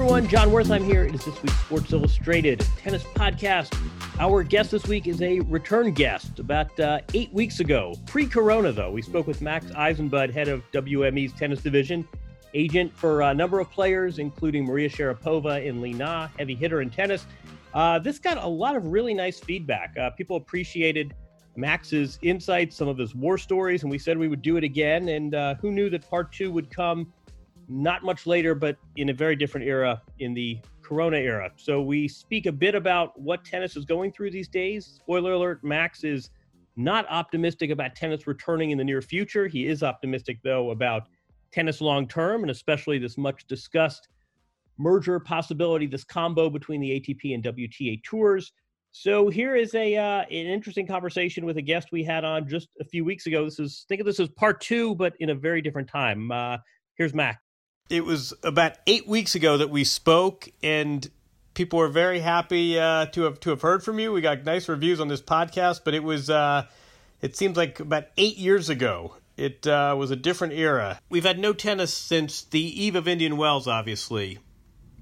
Everyone, Jon Wertheim here. It is this week's Sports Illustrated Tennis Podcast. Our guest this week is a return guest. About uh, eight weeks ago, pre corona though, we spoke with Max Eisenbud, head of WME's tennis division, agent for a number of players, including Maria Sharapova and Li Na, heavy hitter in tennis. Uh, this got a lot of really nice feedback. Uh, people appreciated Max's insights, some of his war stories, and we said we would do it again. And uh, who knew that part two would come not much later, but in a very different era in the Corona era. So we speak a bit about what tennis is going through these days. Spoiler alert: Max is not optimistic about tennis returning in the near future. He is optimistic, though, about tennis long term, and especially this much discussed merger possibility, this combo between the ATP and WTA tours. So here is a uh, an interesting conversation with a guest we had on just a few weeks ago. This is think of this as part two, but in a very different time. Uh, here's Max it was about eight weeks ago that we spoke, and people were very happy uh, to have to have heard from you. We got nice reviews on this podcast, but it was uh, it seems like about eight years ago. It uh, was a different era. We've had no tennis since the eve of Indian Wells, obviously,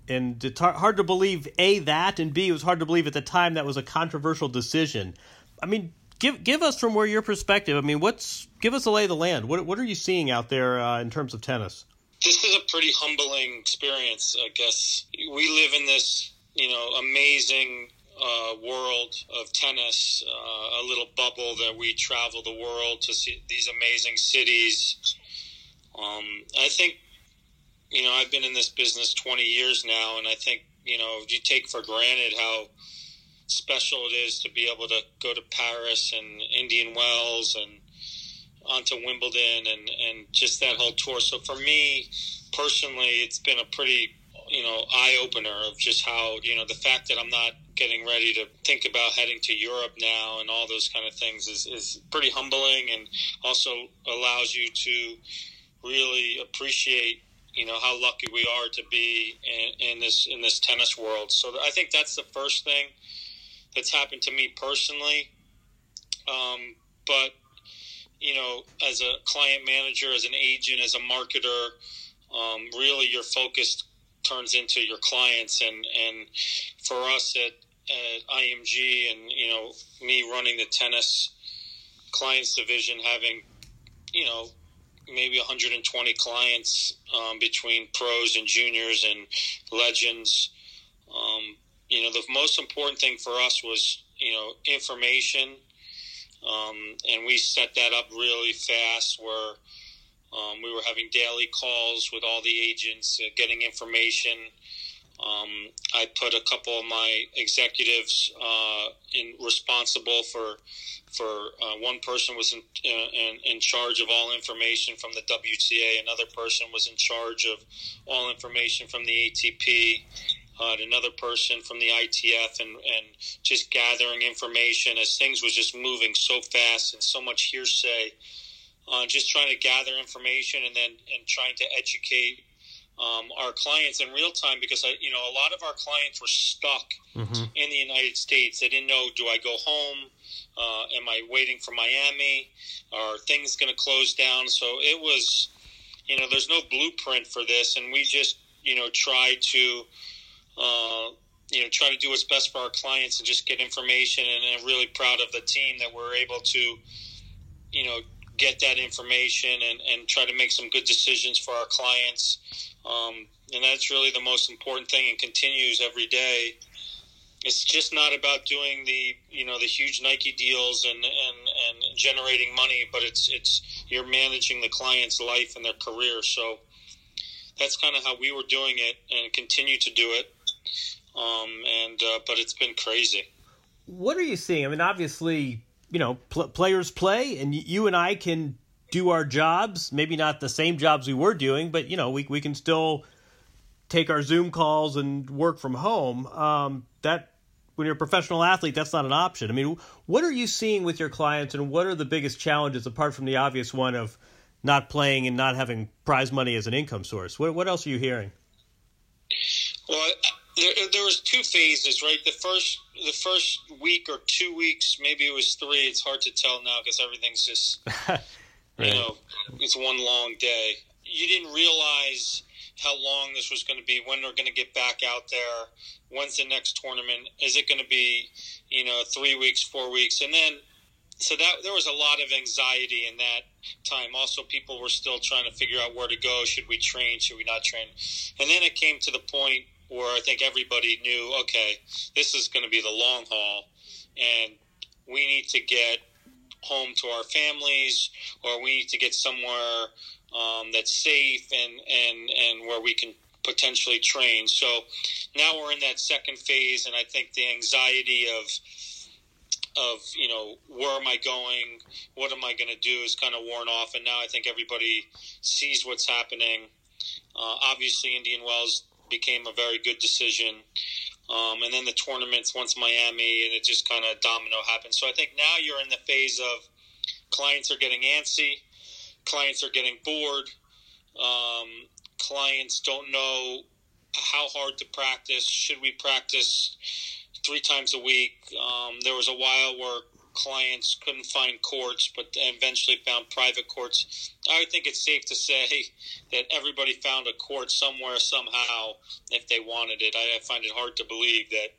and it's hard to believe a that, and b it was hard to believe at the time that was a controversial decision. I mean, give give us from where your perspective. I mean, what's give us a lay of the land. What what are you seeing out there uh, in terms of tennis? This is a pretty humbling experience. I guess we live in this, you know, amazing uh, world of tennis, uh, a little bubble that we travel the world to see these amazing cities. Um, I think, you know, I've been in this business 20 years now, and I think, you know, you take for granted how special it is to be able to go to Paris and Indian Wells and onto Wimbledon and and just that whole tour. So for me personally, it's been a pretty you know eye opener of just how you know the fact that I'm not getting ready to think about heading to Europe now and all those kind of things is is pretty humbling and also allows you to really appreciate you know how lucky we are to be in, in this in this tennis world. So I think that's the first thing that's happened to me personally. Um, but you know, as a client manager, as an agent, as a marketer, um, really your focus turns into your clients. And, and for us at, at IMG and, you know, me running the tennis clients division, having, you know, maybe 120 clients um, between pros and juniors and legends. Um, you know, the most important thing for us was, you know, information – um, and we set that up really fast where um, we were having daily calls with all the agents, uh, getting information. Um, I put a couple of my executives uh, in responsible for for uh, one person was in, uh, in, in charge of all information from the WTA. Another person was in charge of all information from the ATP uh, another person from the ITF and, and just gathering information as things was just moving so fast and so much hearsay. Uh, just trying to gather information and then and trying to educate um, our clients in real time because I, you know a lot of our clients were stuck mm-hmm. in the United States. They didn't know do I go home? Uh, am I waiting for Miami? Are things going to close down? So it was, you know, there's no blueprint for this, and we just you know try to uh, you know, try to do what's best for our clients and just get information. And I'm really proud of the team that we're able to, you know, get that information and, and try to make some good decisions for our clients. Um, and that's really the most important thing and continues every day. It's just not about doing the you know the huge Nike deals and, and, and generating money, but it's it's you're managing the client's life and their career. So that's kind of how we were doing it and continue to do it um, and uh, but it's been crazy. What are you seeing? I mean, obviously, you know, pl- players play, and you and I can do our jobs. Maybe not the same jobs we were doing, but you know, we we can still take our Zoom calls and work from home. Um, that when you're a professional athlete, that's not an option. I mean, what are you seeing with your clients, and what are the biggest challenges apart from the obvious one of not playing and not having prize money as an income source? What what else are you hearing? Well, there, there was two phases, right? The first the first week or two weeks, maybe it was three. It's hard to tell now because everything's just right. you know it's one long day. You didn't realize how long this was going to be, when we're going to get back out there, when's the next tournament, is it going to be, you know, three weeks, four weeks, and then so that there was a lot of anxiety in that time. Also, people were still trying to figure out where to go. Should we train? Should we not train? And then it came to the point where I think everybody knew, okay, this is going to be the long haul, and we need to get home to our families, or we need to get somewhere um, that's safe and and and where we can potentially train. So now we're in that second phase, and I think the anxiety of of you know where am I going, what am I going to do is kind of worn off, and now I think everybody sees what's happening. Uh, obviously, Indian Wells became a very good decision. Um, and then the tournaments once Miami, and it just kind of domino happened. So I think now you're in the phase of clients are getting antsy, clients are getting bored, um, clients don't know how hard to practice. Should we practice three times a week? Um, there was a while where clients couldn't find courts, but eventually found private courts. I think it's safe to say that everybody found a court somewhere, somehow, if they wanted it. I, find it hard to believe that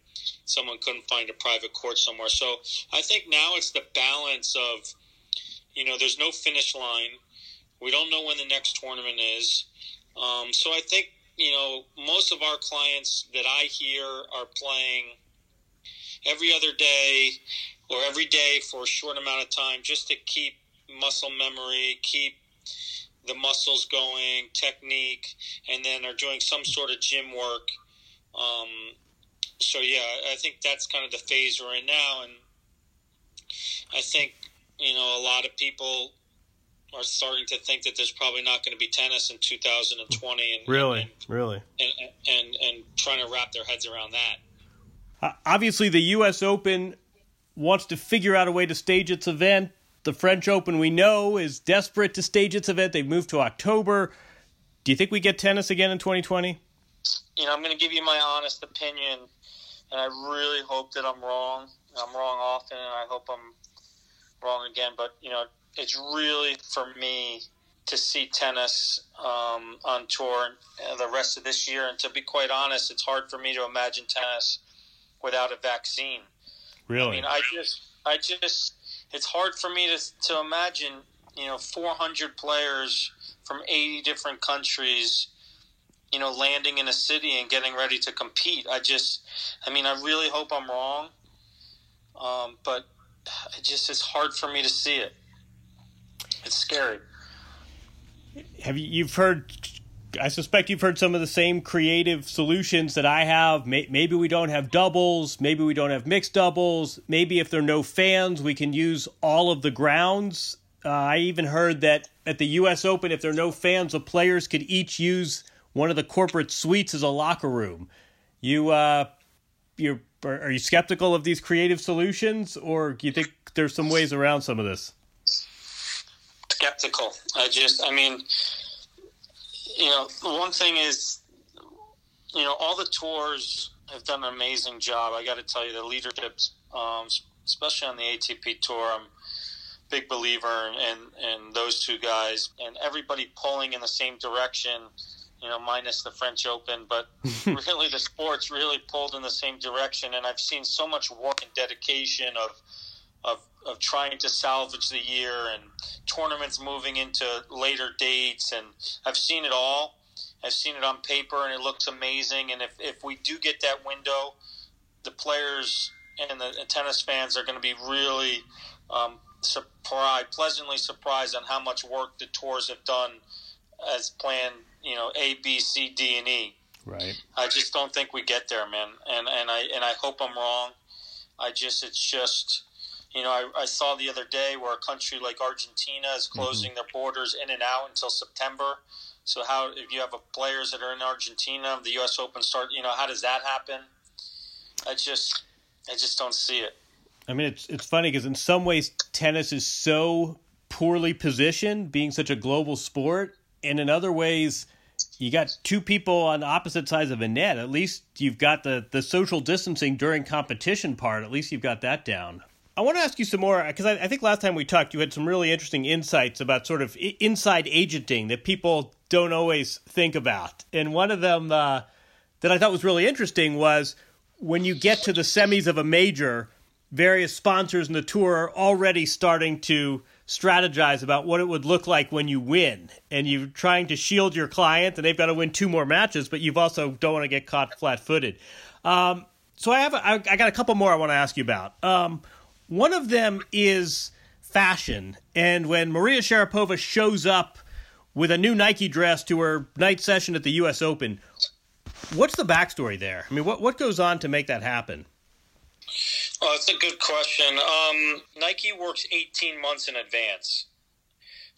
someone couldn't find a private court somewhere. So I think now it's the balance of, you know, there's no finish line. We don't know when the next tournament is. Um, so I think, you know, most of our clients that I hear are playing every other day or every day for a short amount of time just to keep muscle memory, keep the muscles going, technique, and then are doing some sort of gym work. Um, so yeah, I think that's kind of the phase we're in now, and I think you know a lot of people are starting to think that there's probably not going to be tennis in 2020, and really, and, really, and, and and trying to wrap their heads around that. Uh, obviously, the U.S. Open wants to figure out a way to stage its event. The French Open, we know, is desperate to stage its event. They've moved to October. Do you think we get tennis again in 2020? You know, I'm going to give you my honest opinion, and I really hope that I'm wrong. I'm wrong often, and I hope I'm wrong again. But, you know, it's really for me to see tennis um, on tour the rest of this year. And to be quite honest, it's hard for me to imagine tennis without a vaccine. Really? I mean, I just, I just, it's hard for me to to imagine, you know, 400 players from 80 different countries, you know, landing in a city and getting ready to compete. I just, I mean, I really hope I'm wrong, um, but it just it's hard for me to see it. It's scary. Have you you've heard I suspect you've heard some of the same creative solutions that I have. Maybe we don't have doubles. Maybe we don't have mixed doubles. Maybe if there are no fans, we can use all of the grounds. Uh, I even heard that at the U.S. Open, if there are no fans, the players could each use one of the corporate suites as a locker room. You, uh, you are you skeptical of these creative solutions, or do you think there's some ways around some of this? Skeptical. I just, I mean you know, one thing is, you know, all the tours have done an amazing job. I got to tell you, the leadership, um, especially on the ATP tour, I'm a big believer in, in, in those two guys and everybody pulling in the same direction. You know, minus the French Open, but really the sports really pulled in the same direction. And I've seen so much work and dedication of of of trying to salvage the year and tournaments moving into later dates and I've seen it all. I've seen it on paper and it looks amazing and if, if we do get that window, the players and the tennis fans are going to be really um, surprised, pleasantly surprised on how much work the tours have done as planned, you know, A, B, C, D, and E. Right. I just don't think we get there, man. And and I and I hope I'm wrong. I just it's just you know, I, I, saw the other day where a country like Argentina is mm-hmm. closing mm-hmm. their borders in and out until September. So how if you have players that are in Argentina, the U.S. Open start, you know, how does that happen? I just, I just don't see it. I mean, it's it's funny because in some ways tennis is so poorly positioned, being such a global sport, and in other ways, you got two people on opposite sides of a net. At least you've got the the social distancing during competition part. At least you've got that down. I want to ask you some more because I, I, think last time we talked, you had some really interesting insights about sort of inside agenting that people don't always think about. And one of them uh, that I thought was really interesting was when you get to the semis of a major, various sponsors in the tour are already starting to strategize about what it would look like when you win. And you're trying to shield your client, and they've got to win two more matches, but you've also don't want to get caught flat footed. Um, so I have a, I, I got a couple more I want to ask you about. Um, one of them is fashion, and when Maria Sharapova shows up with a new Nike dress to her night session at the U.S. Open, what's the backstory there? I mean, what what goes on to make that happen? Well, that's a good question. Um, Nike works 18 months in advance.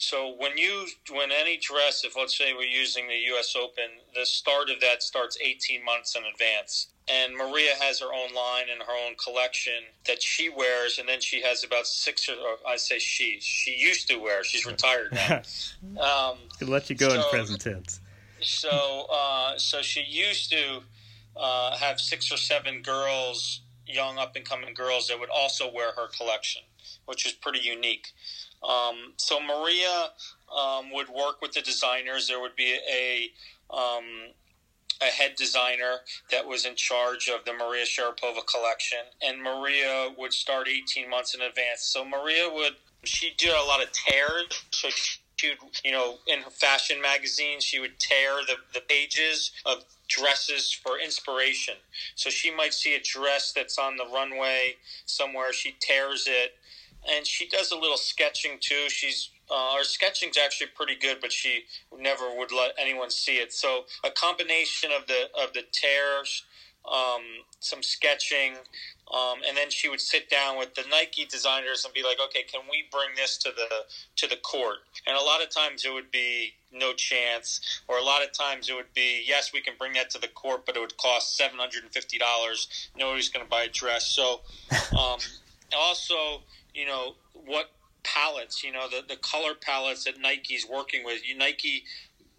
So when you when any dress, if let's say we're using the U.S. Open, the start of that starts 18 months in advance. And Maria has her own line and her own collection that she wears, and then she has about six or, or I say she. She used to wear. She's retired now. um, Could let you go so, in present tense. So, uh, so she used to uh, have six or seven girls young up and coming girls that would also wear her collection, which is pretty unique. Um, so Maria um, would work with the designers. There would be a um, a head designer that was in charge of the Maria Sharapova collection, and Maria would start 18 months in advance. So Maria would she did a lot of tears. So she would, you know, in her fashion magazines, she would tear the, the pages of dresses for inspiration. So she might see a dress that's on the runway somewhere, she tears it, and she does a little sketching too. She's uh, her sketching's actually pretty good, but she never would let anyone see it. So a combination of the of the tears, um, some sketching, um, and then she would sit down with the Nike designers and be like, "Okay, can we bring this to the to the court?" And a lot of times it would be no chance, or a lot of times it would be, "Yes, we can bring that to the court, but it would cost seven hundred and fifty dollars. Nobody's going to buy a dress." So, um, also, you know, what palettes, you know, the the color palettes that Nike's working with. You Nike,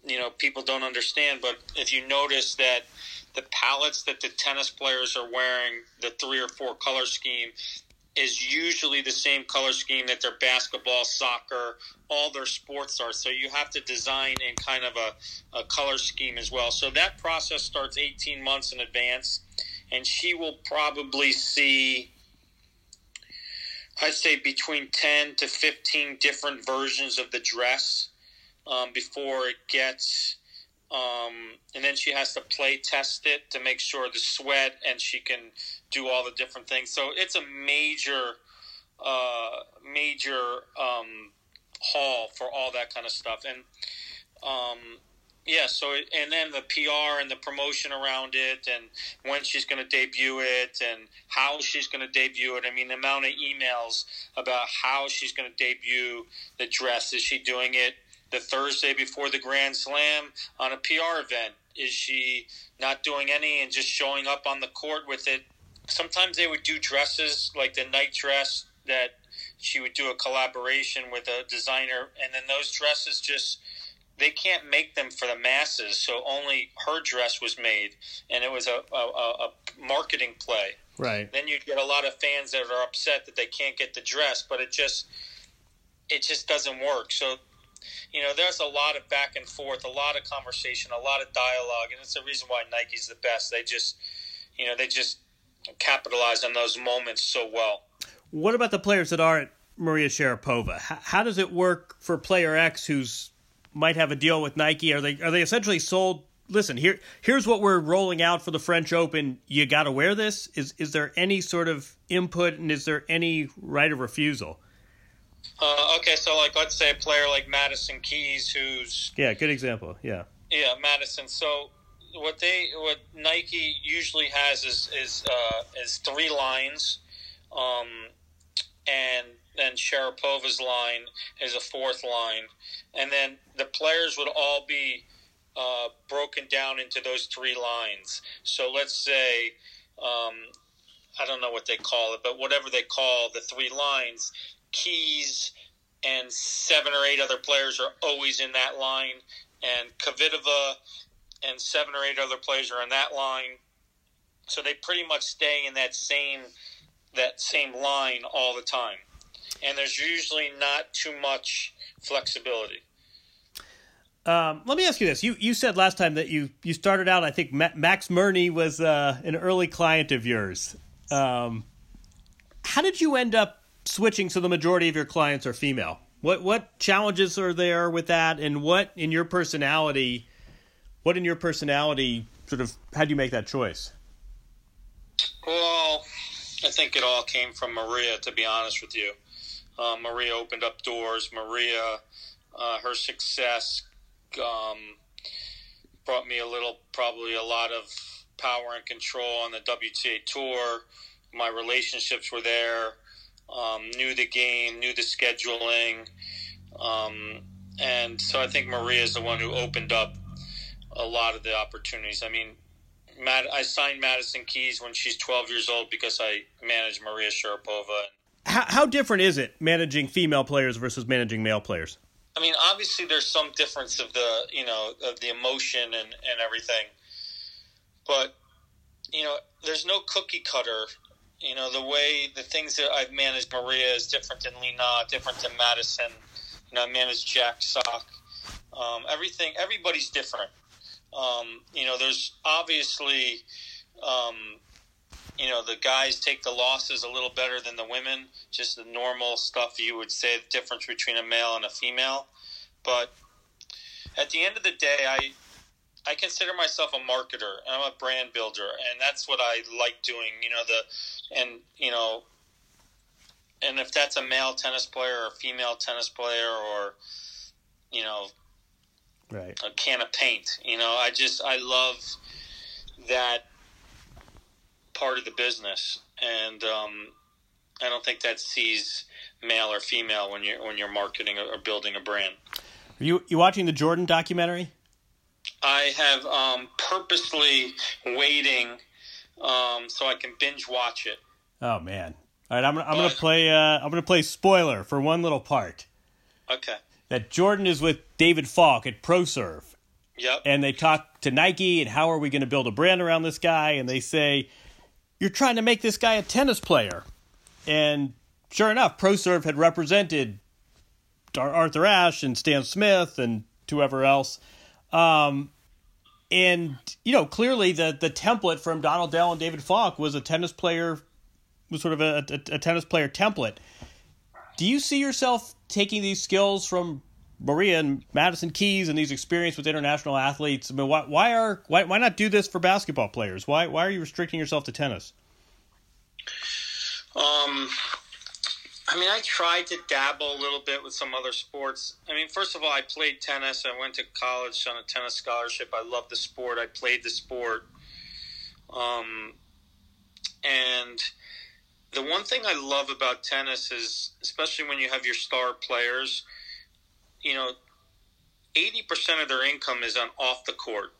you know, people don't understand, but if you notice that the palettes that the tennis players are wearing, the three or four color scheme, is usually the same color scheme that their basketball, soccer, all their sports are. So you have to design in kind of a, a color scheme as well. So that process starts 18 months in advance, and she will probably see. I'd say between 10 to 15 different versions of the dress um, before it gets um, and then she has to play test it to make sure the sweat and she can do all the different things. So it's a major, uh, major um, haul for all that kind of stuff. And um, yeah, so it, and then the PR and the promotion around it, and when she's going to debut it, and how she's going to debut it. I mean, the amount of emails about how she's going to debut the dress. Is she doing it? the Thursday before the Grand Slam on a PR event? Is she not doing any and just showing up on the court with it? Sometimes they would do dresses like the night dress that she would do a collaboration with a designer, and then those dresses just they can't make them for the masses, so only her dress was made, and it was a, a, a marketing play. Right. Then you get a lot of fans that are upset that they can't get the dress, but it just it just doesn't work. So you know, there's a lot of back and forth, a lot of conversation, a lot of dialogue, and it's the reason why Nike's the best. They just, you know, they just capitalize on those moments so well. What about the players that aren't Maria Sharapova? How, how does it work for player X who's might have a deal with Nike? Are they are they essentially sold? Listen, here here's what we're rolling out for the French Open. You got to wear this. Is is there any sort of input and is there any right of refusal? Uh, okay, so like let's say a player like Madison Keys, who's yeah, good example. Yeah, yeah, Madison. So what they what Nike usually has is is uh, is three lines, um, and then Sharapova's line is a fourth line, and then the players would all be uh, broken down into those three lines. So let's say. Um, I don't know what they call it, but whatever they call the three lines, Keys and seven or eight other players are always in that line, and Kvitova and seven or eight other players are in that line. So they pretty much stay in that same that same line all the time, and there's usually not too much flexibility. Um, let me ask you this: you you said last time that you you started out. I think Max Mirnyi was uh, an early client of yours. Um, how did you end up switching so the majority of your clients are female? What what challenges are there with that, and what in your personality, what in your personality sort of how do you make that choice? Well, I think it all came from Maria. To be honest with you, uh, Maria opened up doors. Maria, uh, her success um, brought me a little, probably a lot of power and control on the WTA tour. My relationships were there. Um, knew the game, knew the scheduling, um, and so I think Maria is the one who opened up a lot of the opportunities. I mean, Matt, I signed Madison Keys when she's 12 years old because I managed Maria Sharapova. How, how different is it managing female players versus managing male players? I mean, obviously, there's some difference of the you know of the emotion and and everything, but you know, there's no cookie cutter. You know, the way the things that I've managed Maria is different than Li Na, different than Madison. You know, I managed Jack Sock. Um, everything, everybody's different. Um, you know, there's obviously, um, you know, the guys take the losses a little better than the women. Just the normal stuff you would say the difference between a male and a female. But at the end of the day, I I consider myself a marketer. I'm a brand builder, and that's what I like doing. You know the and you know, and if that's a male tennis player or a female tennis player or you know right. a can of paint. You know, I just I love that part of the business, and um, I don't think that sees male or female when you're when you're marketing or building a brand. Are you you watching the Jordan documentary? I have um, purposely waiting um, so I can binge watch it. Oh man! All right, I'm I'm gonna play uh, I'm gonna play spoiler for one little part. Okay that Jordan is with David Falk at ProServe. Yep. And they talk to Nike and how are we going to build a brand around this guy? And they say, You're trying to make this guy a tennis player. And sure enough, ProServe had represented Arthur Ashe and Stan Smith and whoever else. Um, and you know, clearly the the template from Donald Dell and David Falk was a tennis player, was sort of a, a, a tennis player template. Do you see yourself taking these skills from Maria and Madison Keys and these experience with international athletes? I mean, why, why are why why not do this for basketball players? Why why are you restricting yourself to tennis? Um, I mean, I tried to dabble a little bit with some other sports. I mean, first of all, I played tennis. I went to college on a tennis scholarship. I love the sport. I played the sport. Um, and the one thing I love about tennis is, especially when you have your star players, you know, 80% of their income is on off the court.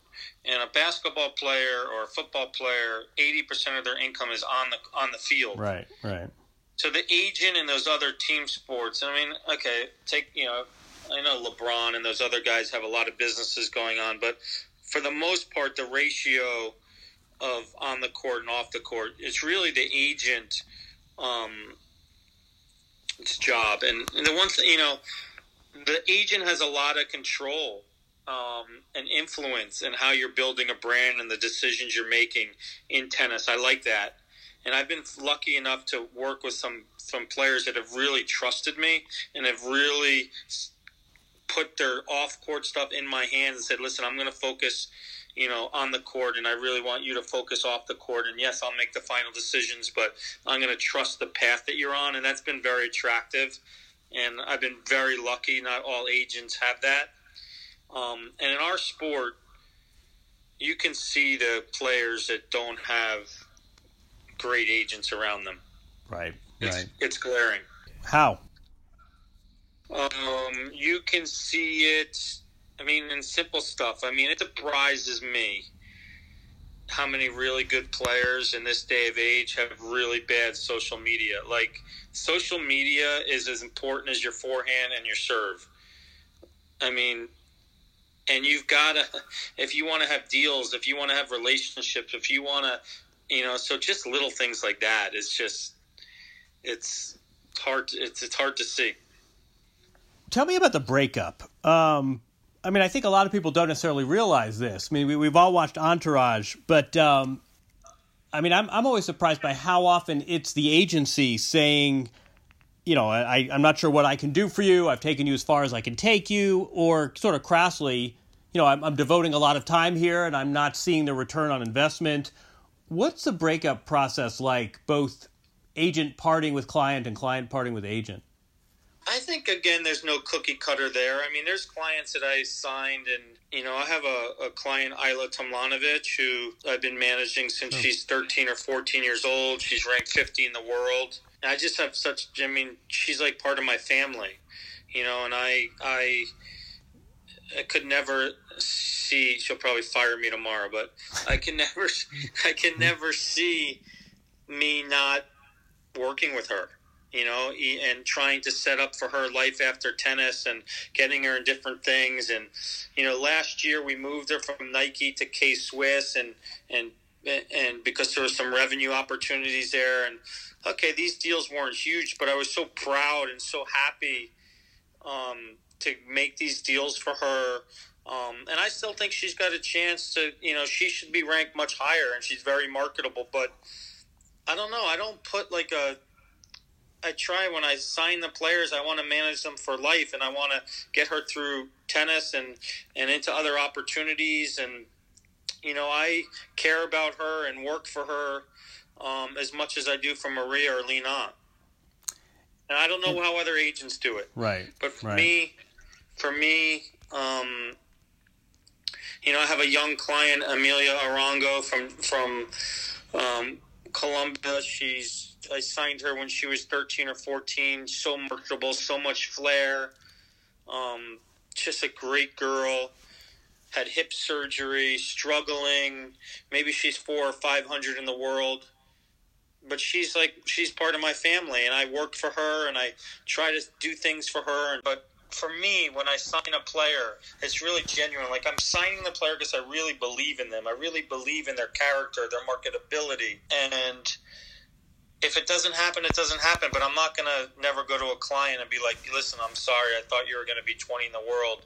And a basketball player or a football player, 80% of their income is on the on the field. Right, right. So the agent in those other team sports, I mean, okay, take, you know, I know LeBron and those other guys have a lot of businesses going on, but for the most part, the ratio of on the court and off the court, it's really the agent um, its job. And, and the one thing, you know, the agent has a lot of control um, and influence in how you're building a brand and the decisions you're making in tennis. I like that. And I've been lucky enough to work with some, some players that have really trusted me and have really put their off court stuff in my hands and said, listen, I'm going to focus – you know, on the court, and I really want you to focus off the court. And yes, I'll make the final decisions, but I'm going to trust the path that you're on, and that's been very attractive. And I've been very lucky. Not all agents have that. Um, and in our sport, you can see the players that don't have great agents around them. Right. It's, right. It's glaring. How? Um, you can see it I mean, in simple stuff. I mean, it surprises me how many really good players in this day of age have really bad social media. Like, social media is as important as your forehand and your serve. I mean, and you've got to, if you want to have deals, if you want to have relationships, if you want to, you know, so just little things like that. It's just, it's hard. To, it's it's hard to see. Tell me about the breakup. Um, I mean, I think a lot of people don't necessarily realize this. I mean, we, we've all watched Entourage, but um, I mean, I'm I'm always surprised by how often it's the agency saying, you know, I I'm not sure what I can do for you. I've taken you as far as I can take you, or sort of crassly, you know, I'm, I'm devoting a lot of time here and I'm not seeing the return on investment. What's the breakup process like, both agent parting with client and client parting with agent? I think again, there's no cookie cutter there. I mean, there's clients that I signed, and you know, I have a, a client, Ajla Tomljanovic, who I've been managing since oh. she's 13 or 14 years old. She's ranked 50 in the world. And I just have such. I mean, she's like part of my family, you know, and I, I, I could never see. She'll probably fire me tomorrow, but I can never, I can never see me not working with her you know, and trying to set up for her life after tennis and getting her in different things. And you know, last year we moved her from Nike to K Swiss, and and and because there was some revenue opportunities there. And okay, these deals weren't huge, but I was so proud and so happy um, to make these deals for her. Um, and I still think she's got a chance to, you know, she should be ranked much higher, and she's very marketable. But I don't know. I don't put like a I try when I sign the players, I want to manage them for life, and I want to get her through tennis and and into other opportunities. And you know, I care about her and work for her um, as much as I do for Maria or Li Na. And I don't know how other agents do it, right? But for right. me, for me, um, you know, I have a young client, Amelia Arango from from um, Colombia. She's I signed her when she was 13 or 14. So marketable, so much flair. Um, just a great girl. Had hip surgery, struggling. Maybe she's four or 500 in the world. But she's like, she's part of my family, and I work for her, and I try to do things for her. But for me, when I sign a player, it's really genuine. Like I'm signing the player because I really believe in them. I really believe in their character, their marketability, and if it doesn't happen, it doesn't happen. But I'm not gonna never go to a client and be like, "Listen, I'm sorry. I thought you were gonna be 20 in the world."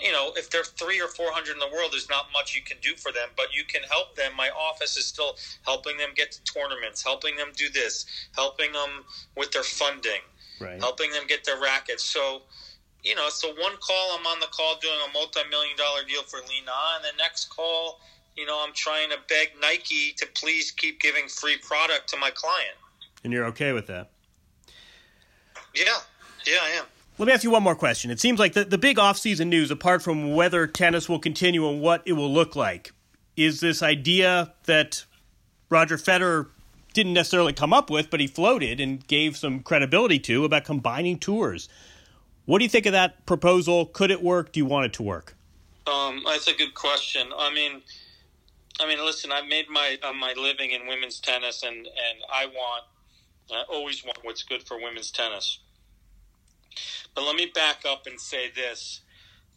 You know, if they're three or 400 in the world, there's not much you can do for them, but you can help them. My office is still helping them get to tournaments, helping them do this, helping them with their funding, right. helping them get their rackets. So, you know, so one call, I'm on the call doing a multi-million dollar deal for Li Na, and the next call, you know, I'm trying to beg Nike to please keep giving free product to my client. And you're okay with that? Yeah, yeah, I am. Let me ask you one more question. It seems like the, the big offseason news, apart from whether tennis will continue and what it will look like, is this idea that Roger Federer didn't necessarily come up with, but he floated and gave some credibility to about combining tours. What do you think of that proposal? Could it work? Do you want it to work? Um, that's a good question. I mean, I mean, listen, I've made my uh, my living in women's tennis, and and I want, I always want what's good for women's tennis. But let me back up and say this.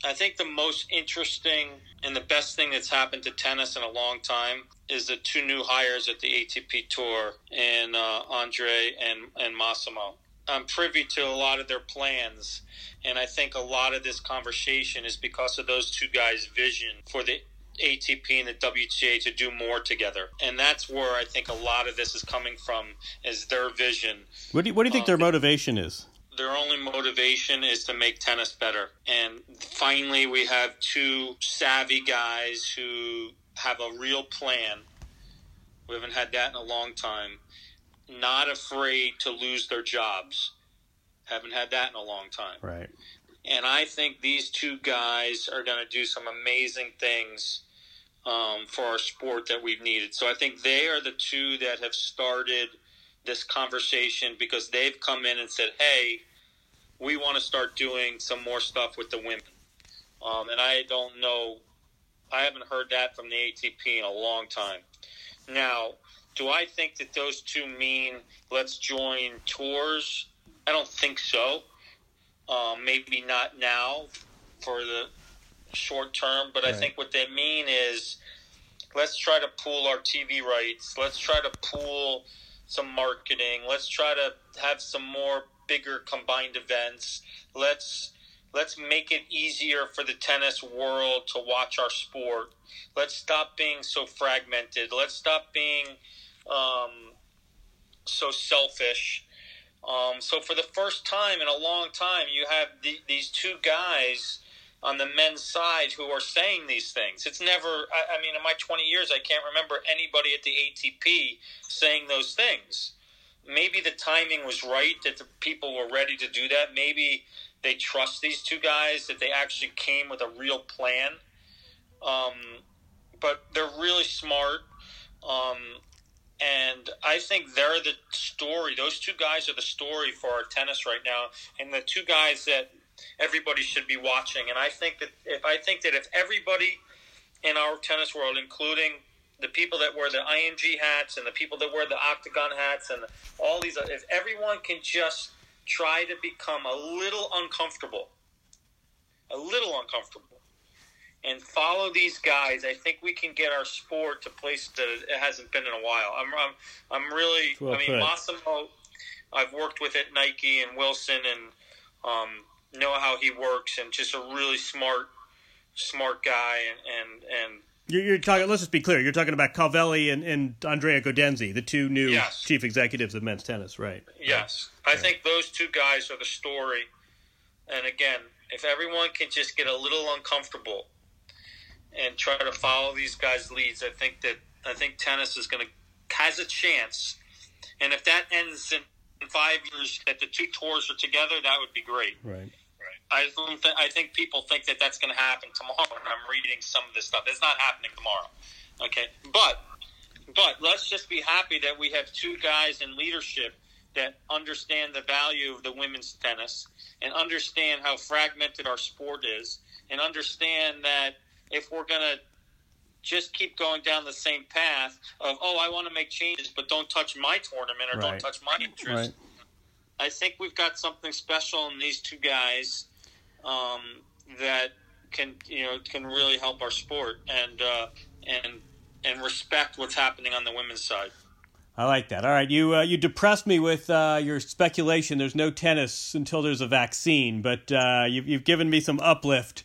I think the most interesting and the best thing that's happened to tennis in a long time is the two new hires at the ATP Tour, and uh, Andre and and Massimo. I'm privy to a lot of their plans, and I think a lot of this conversation is because of those two guys' vision for the ATP and the WTA to do more together, and that's where I think a lot of this is coming from is their vision. What do you, what do you think um, their motivation is? Their only motivation is to make tennis better, and finally we have two savvy guys who have a real plan. We haven't had that in a long time. Not afraid to lose their jobs. Haven't had that in a long time. Right. And I think these two guys are going to do some amazing things um, for our sport that we've needed. So I think they are the two that have started this conversation because they've come in and said, hey, we want to start doing some more stuff with the women. Um, and I don't know, I haven't heard that from the ATP in a long time. Now, do I think that those two mean let's join tours? I don't think so. Um, maybe not now for the short term, but right. I think what they mean is let's try to pool our TV rights. Let's try to pool some marketing. Let's try to have some more bigger combined events. Let's let's make it easier for the tennis world to watch our sport. Let's stop being so fragmented. Let's stop being um, so selfish. Um, so for the first time in a long time, you have the, these two guys on the men's side who are saying these things. It's never. I, I mean, in my 20 years, I can't remember anybody at the ATP saying those things. Maybe the timing was right that the people were ready to do that. Maybe they trust these two guys that they actually came with a real plan. Um, but they're really smart. Um, and I think they're the story. Those two guys are the story for our tennis right now, and the two guys that everybody should be watching. And I think that if I think that if everybody in our tennis world, including the people that wear the IMG hats and the people that wear the octagon hats and all these, if everyone can just try to become a little uncomfortable, a little uncomfortable, and follow these guys, I think we can get our sport to place that it hasn't been in a while. I'm, I'm, I'm really. Well I mean, put. Massimo, I've worked with at Nike and Wilson, and um, know how he works, and just a really smart, smart guy, and and and. You're, you're talking. Let's just be clear. You're talking about Calvelli and, and Andrea Gaudenzi, the two new yes. chief executives of men's tennis, right? Yes, right. I think those two guys are the story. And again, if everyone can just get a little uncomfortable and try to follow these guys' leads, I think that I think tennis is going to has a chance. And if that ends in five years, that the two tours are together, that would be great. Right. I don't. Th- I think people think that that's going to happen tomorrow. And I'm reading some of this stuff. It's not happening tomorrow. Okay, but but let's just be happy that we have two guys in leadership that understand the value of the women's tennis and understand how fragmented our sport is and understand that if we're going to just keep going down the same path of oh I want to make changes but don't touch my tournament or right. don't touch my interest. Right. I think we've got something special in these two guys um, that can you know can really help our sport and uh, and and respect what's happening on the women's side. I like that. All right, you uh, you depressed me with uh, your speculation. There's no tennis until there's a vaccine, but uh, you've, you've given me some uplift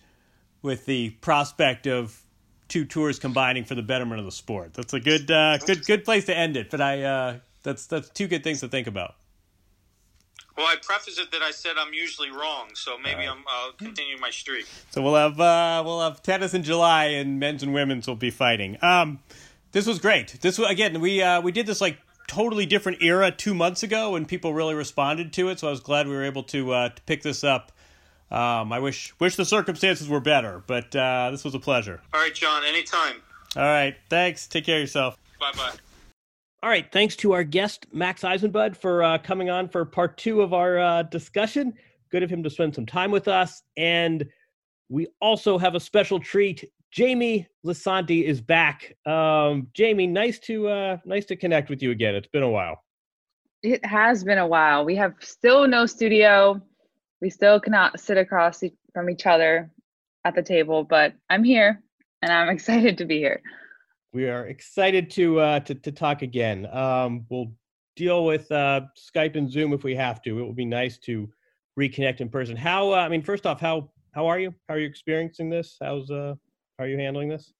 with the prospect of two tours combining for the betterment of the sport. That's a good uh, good good place to end it. But I uh, that's that's two good things to think about. Well, I preface it that I said I'm usually wrong, so maybe right. I'm, I'll continue my streak. So we'll have uh, we'll have tennis in July, and men's and women's will be fighting. Um, this was great. This was again we uh, we did this like totally different era two months ago, and people really responded to it. So I was glad we were able to uh, to pick this up. Um, I wish wish the circumstances were better, but uh, this was a pleasure. All right, Jon. Anytime. All right. Thanks. Take care of yourself. Bye bye. All right. Thanks to our guest, Max Eisenbud, for uh, coming on for part two of our uh, discussion. Good of him to spend some time with us. And we also have a special treat. Jamie Lisanti is back. Um, Jamie, nice to uh, nice to connect with you again. It's been a while. It has been a while. We have still no studio. We still cannot sit across from each other at the table, but I'm here and I'm excited to be here we are excited to uh, to, to talk again. Um, we'll deal with uh, Skype and Zoom if we have to. It will be nice to reconnect in person. How? Uh, I mean, first off, how how are you? How are you experiencing this? How's uh how are you handling this?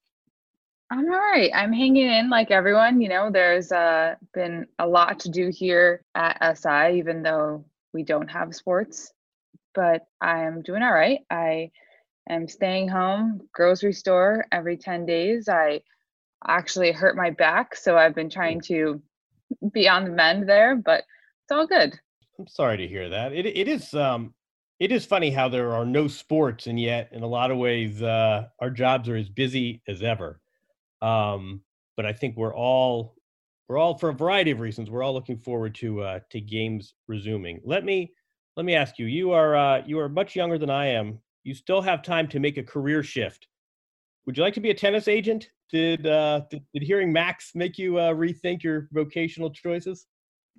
I'm all right. I'm hanging in like everyone. You know, there's uh, been a lot to do here at SI, even though we don't have sports. But I am doing all right. I am staying home, grocery store every 10 days. I actually hurt my back. So I've been trying to be on the mend there, but it's all good. I'm sorry to hear that. It it is um it is funny how there are no sports and yet in a lot of ways uh our jobs are as busy as ever. Um but I think we're all we're all for a variety of reasons we're all looking forward to uh to games resuming. Let me let me ask you you are uh you are much younger than I am. You still have time to make a career shift. Would you like to be a tennis agent? Did uh, did, did hearing Max make you uh, rethink your vocational choices?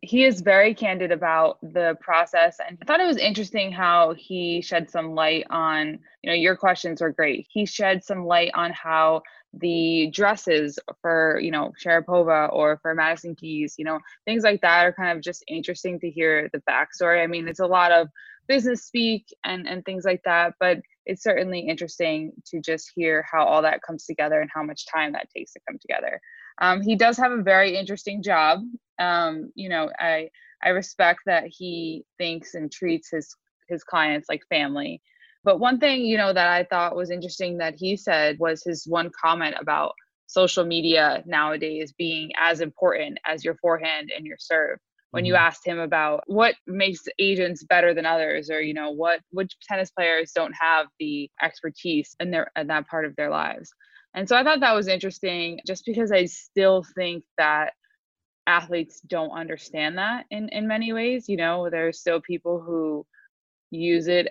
He is very candid about the process, and I thought it was interesting how he shed some light on. You know, your questions were great. He shed some light on how the dresses for you know Sharapova or for Madison Keys, you know things like that are kind of just interesting to hear the backstory. I mean, it's a lot of business speak and and things like that, but it's certainly interesting to just hear how all that comes together and how much time that takes to come together. Um, he does have a very interesting job. Um, you know, I I respect that he thinks and treats his his clients like family. But one thing, you know, that I thought was interesting that he said was his one comment about social media nowadays being as important as your forehand and your serve. When you mm-hmm. asked him about what makes agents better than others, or you know, what which tennis players don't have the expertise in their in that part of their lives. And so I thought that was interesting just because I still think that athletes don't understand that in in many ways you know there's still people who use it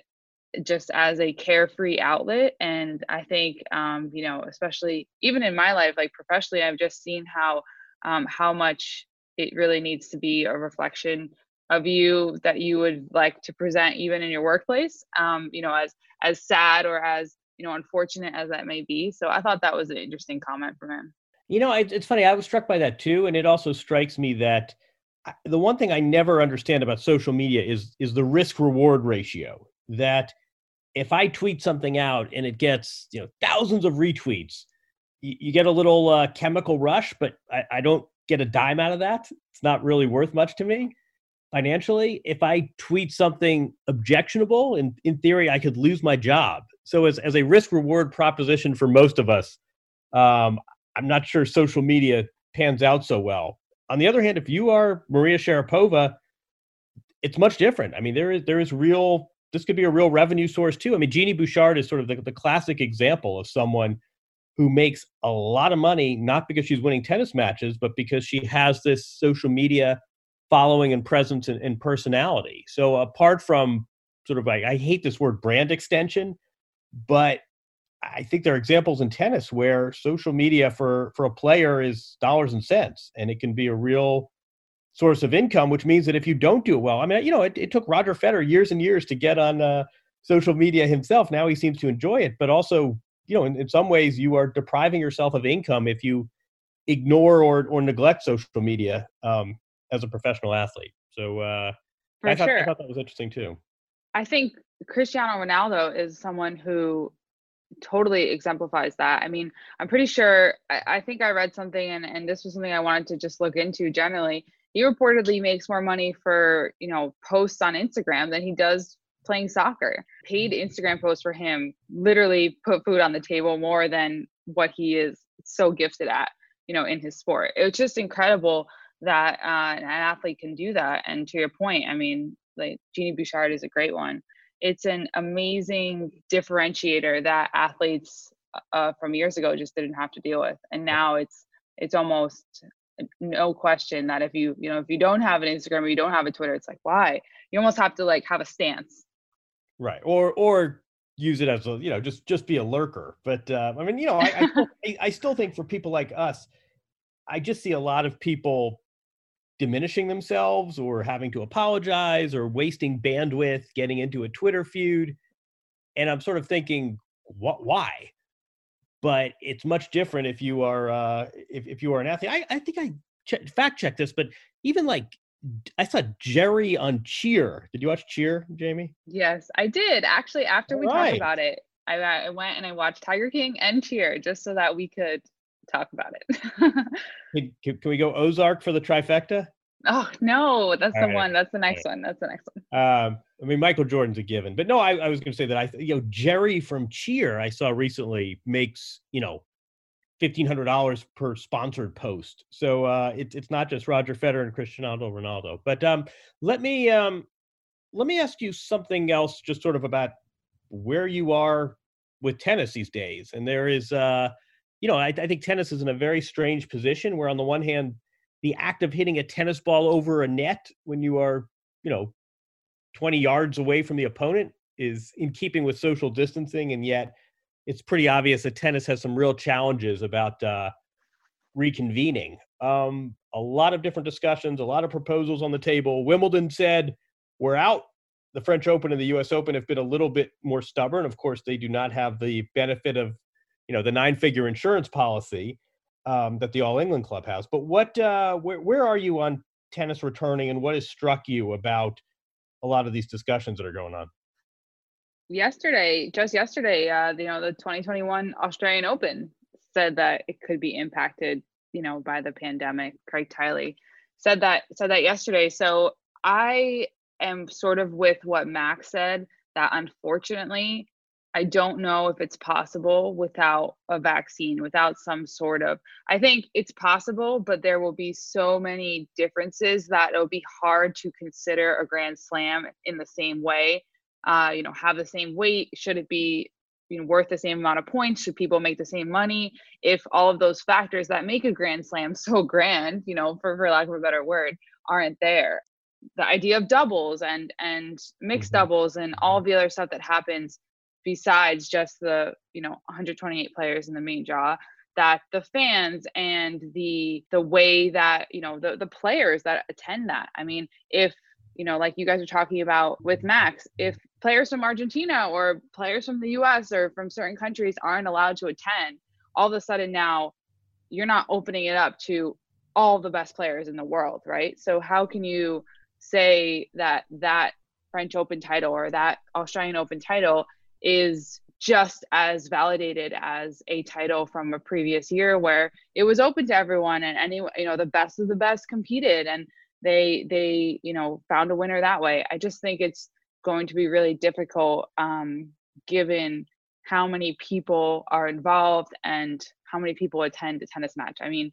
just as a carefree outlet and i think um, you know especially even in my life like professionally i've just seen how um, how much it really needs to be a reflection of you that you would like to present even in your workplace um, you know as as sad or as you know unfortunate as that may be so i thought that was an interesting comment from him you know, it's funny. I was struck by that too, and it also strikes me that the one thing I never understand about social media is is the risk reward ratio. That if I tweet something out and it gets you know thousands of retweets, you, you get a little uh, chemical rush, but I, I don't get a dime out of that. It's not really worth much to me financially. If I tweet something objectionable, in in theory, I could lose my job. So as as a risk reward proposition for most of us, um, I'm not sure social media pans out so well. On the other hand, if you are Maria Sharapova, it's much different. I mean, there is there is real. This could be a real revenue source too. I mean, Genie Bouchard is sort of the, the classic example of someone who makes a lot of money not because she's winning tennis matches, but because she has this social media following and presence and, and personality. So apart from sort of like I hate this word brand extension, but I think there are examples in tennis where social media for for a player is dollars and cents, and it can be a real source of income. Which means that if you don't do it well, I mean, you know, it, it took Roger Federer years and years to get on uh, social media himself. Now he seems to enjoy it, but also, you know, in, in some ways, you are depriving yourself of income if you ignore or or neglect social media um, as a professional athlete. So uh, I thought, sure. I thought that was interesting too. I think Cristiano Ronaldo is someone who totally exemplifies that. I mean, I'm pretty sure, I, I, think I read something and, and this was something I wanted to just look into generally. He reportedly makes more money for, you know, posts on Instagram than he does playing soccer. Paid Instagram posts for him literally put food on the table more than what he is so gifted at, you know, in his sport. It's just incredible that uh, an athlete can do that. And to your point, I mean, like Genie Bouchard is a great one it's an amazing differentiator that athletes uh, from years ago just didn't have to deal with and now it's it's almost no question that if you you know if you don't have an instagram or you don't have a twitter it's like why you almost have to like have a stance right or or use it as a you know just just be a lurker but uh, i mean you know I, I, I still think for people like us i just see a lot of people diminishing themselves or having to apologize or wasting bandwidth getting into a Twitter feud. And I'm sort of thinking, what why? But it's much different if you are uh, if, if you are an athlete. I, I think I che- fact checked this, but even like I saw Jerry on Cheer. Did you watch Cheer, Jamie? Yes, I did. Actually, after All we right. talked about it, I, I went and I watched Tiger King and Cheer just so that we could talk about it. can, can, can, we go Ozark for the trifecta? Oh no, that's All the right. one. That's the next right. one. That's the next one. Um, I mean, Michael Jordan's a given, but no, I, I was going to say that I, you know, Jerry from Cheer I saw recently makes you know fifteen hundred dollars per sponsored post. So uh, it's it's not just Roger Federer and Cristiano Ronaldo. But um, let me um, let me ask you something else, just sort of about where you are with tennis these days. And there is, uh, you know, I, I think tennis is in a very strange position where, on the one hand, the act of hitting a tennis ball over a net when you are, you know, 20 yards away from the opponent is in keeping with social distancing. And yet it's pretty obvious that tennis has some real challenges about uh, reconvening. Um, a lot of different discussions, a lot of proposals on the table. Wimbledon said, we're out. The French Open and the US Open have been a little bit more stubborn. Of course, they do not have the benefit of you know the nine figure insurance policy um, that the All England Club has. But what uh, where where are you on tennis returning, and what has struck you about a lot of these discussions that are going on? Yesterday, just yesterday, uh, you know, the 2021 Australian Open said that it could be impacted, you know, by the pandemic. Craig Tiley said that said that yesterday. So I am sort of with what Max said that unfortunately I don't know if it's possible without a vaccine, without some sort of. I think it's possible, but there will be so many differences that it'll be hard to consider a Grand Slam in the same way. Uh, you know, have the same weight. Should it be you know worth the same amount of points? Should people make the same money? If all of those factors that make a Grand Slam so grand, you know, for for lack of a better word, aren't there, the idea of doubles and and mixed mm-hmm. doubles and all the other stuff that happens besides just the you know 128 players in the main draw that the fans and the the way that you know the the players that attend that. I mean if you know like you guys are talking about with max if players from argentina or players from the us or from certain countries aren't allowed to attend all of a sudden now you're not opening it up to all the best players in the world right? So how can you say that that french open title or that australian open title is just as validated as a title from a previous year where it was open to everyone and any you know the best of the best competed and they they you know found a winner that way. I just think it's going to be really difficult um, given how many people are involved and how many people attend a tennis match. I mean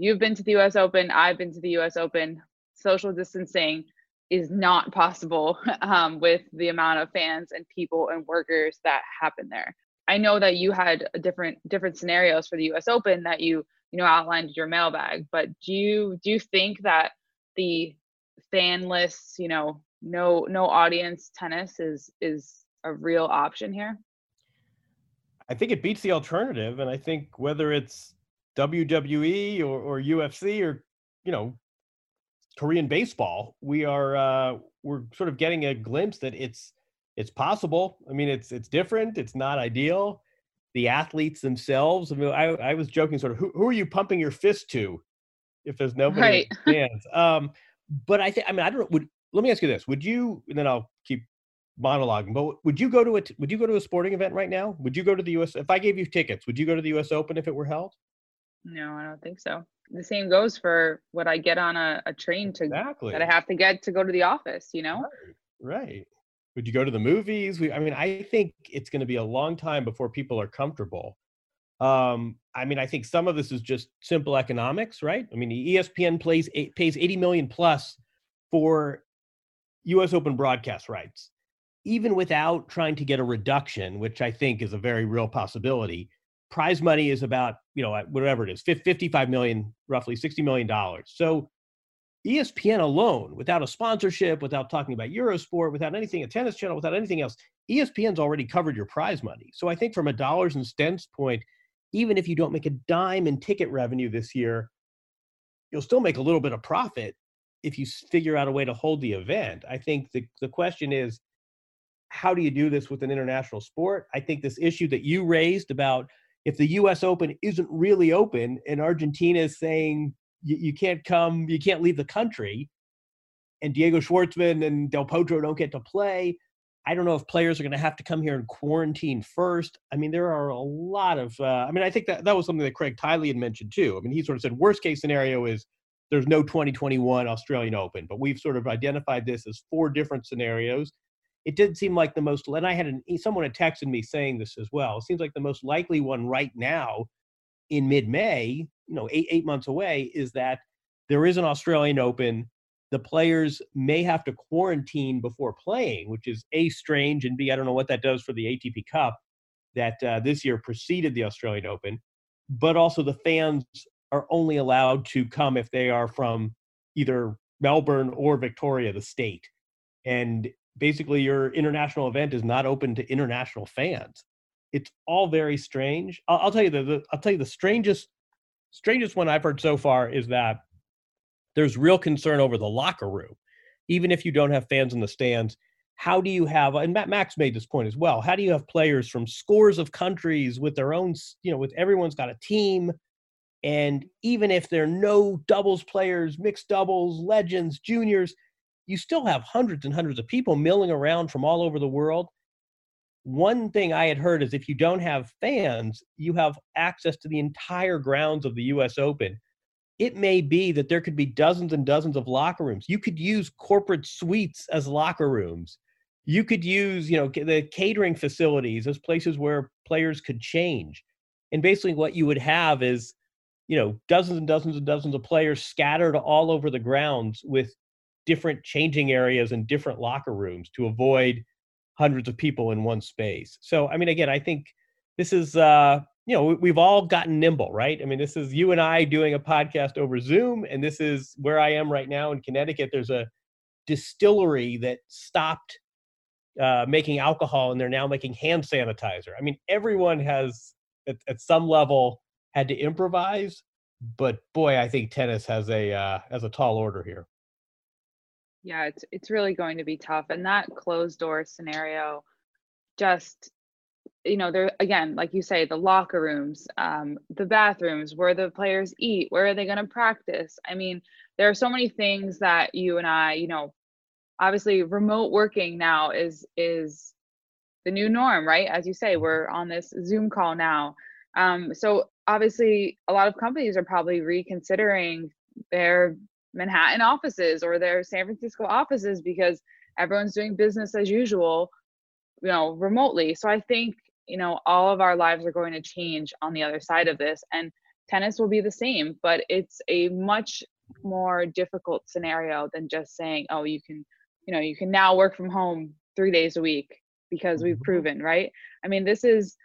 you've been to the us open i've been to the us open social distancing is not possible um, with the amount of fans and people and workers that happen there. I know that you had different different scenarios for the U.S. Open that you you know outlined your mailbag, but do you do you think that the fanless, you know, no no audience tennis is is a real option here? I think it beats the alternative, and I think whether it's WWE or, or UFC or you know Korean baseball, we are uh, we're sort of getting a glimpse that it's it's possible. I mean, it's it's different. It's not ideal. The athletes themselves. I mean, I, I was joking, sort of, who, who are you pumping your fist to, if there's nobody right. stands? Um, but I think, I mean, I don't. Would let me ask you this: Would you? And then I'll keep monologuing. But would you go to a Would you go to a sporting event right now? Would you go to the U.S. If I gave you tickets? Would you go to the U.S. Open if it were held? No, I don't think so the same goes for what I get on a, a train to exactly. that I have to get to go to the office, you know? Right. right. Would you go to the movies? We, I mean, I think it's going to be a long time before people are comfortable. Um, I mean, I think some of this is just simple economics, right? I mean, ESPN plays pays 80 million plus for US Open broadcast rights. Even without trying to get a reduction, which I think is a very real possibility, prize money is about you know whatever it is 55 million roughly 60 million dollars. So espn alone without a sponsorship without talking about eurosport without anything a tennis channel without anything else espn's already covered your prize money. So i think from a dollars and cents point even if you don't make a dime in ticket revenue this year you'll still make a little bit of profit if you figure out a way to hold the event. I think the, the question is how do you do this with an international sport? I think this issue that you raised about if the U.S. Open isn't really open and Argentina is saying you, can't come, you can't leave the country, and Diego Schwartzman and Del Potro don't get to play, I don't know if players are going to have to come here and quarantine first. I mean, there are a lot of. Uh, I mean, I think that that was something that Craig Tiley had mentioned too. I mean, he sort of said worst case scenario is there's no 2021 Australian Open, but we've sort of identified this as four different scenarios it did seem like the most and i had an, someone had texted me saying this as well it seems like the most likely one right now in mid-may you know eight eight months away is that there is an australian open. The players may have to quarantine before playing which is a strange and b i don't know what that does for the atp cup that uh, this year preceded the australian open but also the fans are only allowed to come if they are from either melbourne or victoria the state. And basically your international event is not open to international fans. It's all very strange. I'll, I'll tell you the, the I'll tell you the strangest strangest one I've heard so far is that there's real concern over the locker room, even if you don't have fans in the stands. how do you have and max made this point as well how do you have players from scores of countries with their own you know with everyone's got a team and even if there are no doubles players mixed doubles legends juniors you still have hundreds and hundreds of people milling around from all over the world. One thing i had heard is if you don't have fans you have access to the entire grounds of the us open. It may be that there could be dozens and dozens of locker rooms. You could use corporate suites as locker rooms. You could use you know the catering facilities as places where players could change. And basically what you would have is you know dozens and dozens and dozens of players scattered all over the grounds with different changing areas and different locker rooms to avoid hundreds of people in one space so i mean again i think this is uh you know we've all gotten nimble right i mean this is you and i doing a podcast over zoom and this is where i am right now in connecticut there's a distillery that stopped uh, making alcohol and they're now making hand sanitizer. I mean, everyone has at, at some level had to improvise, but boy, I think tennis has a uh, has a tall order here. Yeah, it's it's really going to be tough, and that closed door scenario, just you know, there again, like you say, the locker rooms, um, the bathrooms, where the players eat, where are they going to practice? I mean, there are so many things that you and I, you know, obviously remote working now is is the new norm right as you say we're on this zoom call now um, so obviously a lot of companies are probably reconsidering their manhattan offices or their san francisco offices because everyone's doing business as usual you know remotely. So i think you know all of our lives are going to change on the other side of this and tennis will be the same but it's a much more difficult scenario than just saying oh you can you know you can now work from home three days a week because we've mm-hmm. proven right? I mean this is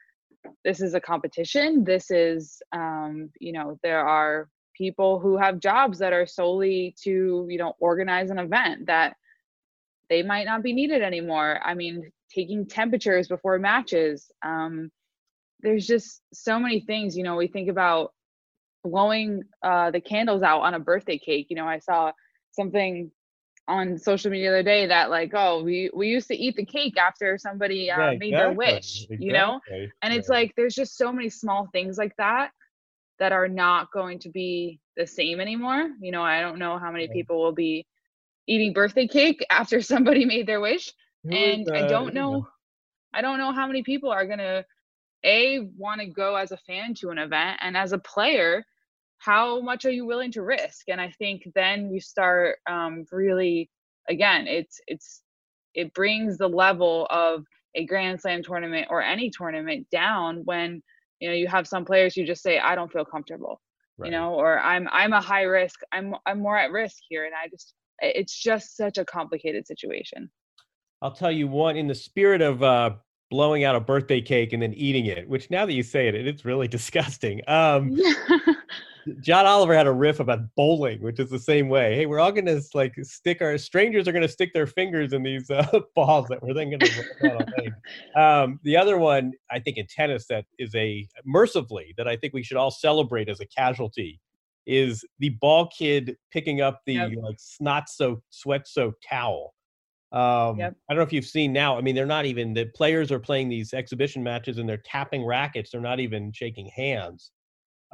this is a competition. This is um, you know there are people who have jobs that are solely to you know organize an event that they might not be needed anymore. I mean taking temperatures before matches um, there's just so many things you know we think about blowing uh, the candles out on a birthday cake. You know i saw something on social media the other day that like oh we we used to eat the cake after somebody uh, yeah, made their wish you know? and it's like there's just so many small things like that that are not going to be the same anymore you know i don't know how many people will be eating birthday cake after somebody made their wish and i don't know i don't know how many people are going to a want to go as a fan to an event and as a player how much are you willing to risk? And i think then you start um, really again it's it's it brings the level of a grand slam tournament or any tournament down when you know you have some players who just say i don't feel comfortable right. you know or i'm i'm a high risk i'm i'm more at risk here and i just it's just such a complicated situation i'll tell you one in the spirit of uh blowing out a birthday cake and then eating it which now that you say it it's really disgusting um John Oliver had a riff about bowling, which is the same way. Hey, we're all gonna like stick our strangers are gonna stick their fingers in these uh, balls that we're then gonna. um, the other one, I think, in tennis that is a mercifully that I think we should all celebrate as a casualty is the ball kid picking up the yep. like snot soaked, sweat soaked towel. Um, yep. I don't know if you've seen now. I mean, they're not even the players are playing these exhibition matches and they're tapping rackets. They're not even shaking hands.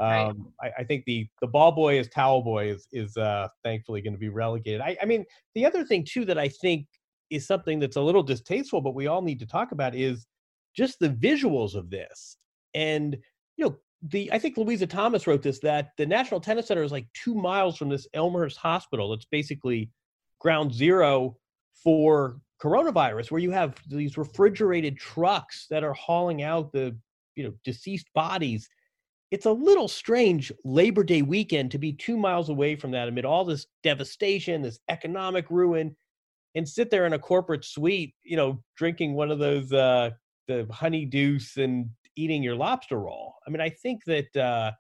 Right. Um, I, I, think the the ball boy is towel boy is is uh, thankfully going to be relegated. I, I mean, the other thing too that I think is something that's a little distasteful, but we all need to talk about is just the visuals of this. And you know, the I think Louisa Thomas wrote this that the National Tennis Center is like two miles from this Elmhurst Hospital. It's basically ground zero for coronavirus, where you have these refrigerated trucks that are hauling out the you know deceased bodies it's a little strange Labor Day weekend to be two miles away from that amid all this devastation, this economic ruin, and sit there in a corporate suite, you know, drinking one of those uh, the honey deuce and eating your lobster roll. I mean, I think that uh,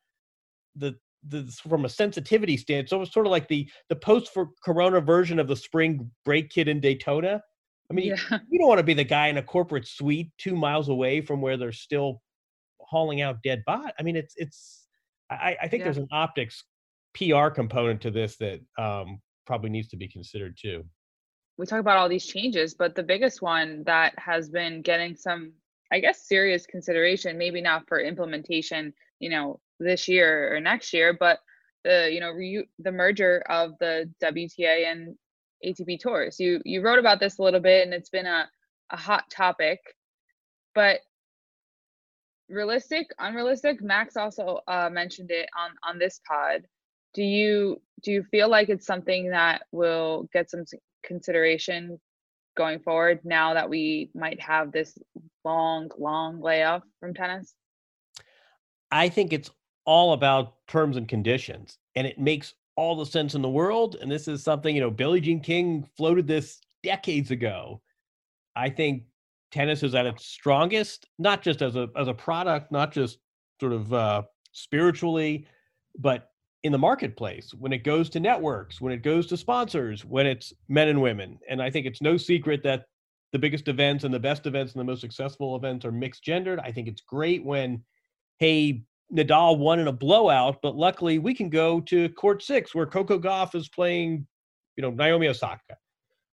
the the from a sensitivity stance, so it's sort of like the the post for Corona version of the spring break kid in Daytona. I mean, yeah. you, you don't want to be the guy in a corporate suite two miles away from where there's still hauling out dead bot. I mean, it's it's. I, I think yeah. there's an optics PR component to this that um, probably needs to be considered too. we talk about all these changes, but the biggest one that has been getting some, I guess, serious consideration, maybe not for implementation, you know, this year or next year, but the you know re- the merger of the WTA and ATP tours. You you wrote about this a little bit, and it's been a a hot topic, but realistic, unrealistic. Max also uh, mentioned it on on this pod. Do you do you feel like it's something that will get some consideration going forward now that we might have this long, long layoff from tennis? I think it's all about terms and conditions, and it makes all the sense in the world. And this is something, you know, Billie Jean King floated this decades ago. I think tennis is at its strongest, not just as a as a product, not just sort of uh, spiritually, but in the marketplace when it goes to networks, when it goes to sponsors, when it's men and women. And I think it's no secret that the biggest events and the best events and the most successful events are mixed gendered. I think it's great when, hey, Nadal won in a blowout, but luckily we can go to court six where Coco Gauff is playing, you know, Naomi Osaka,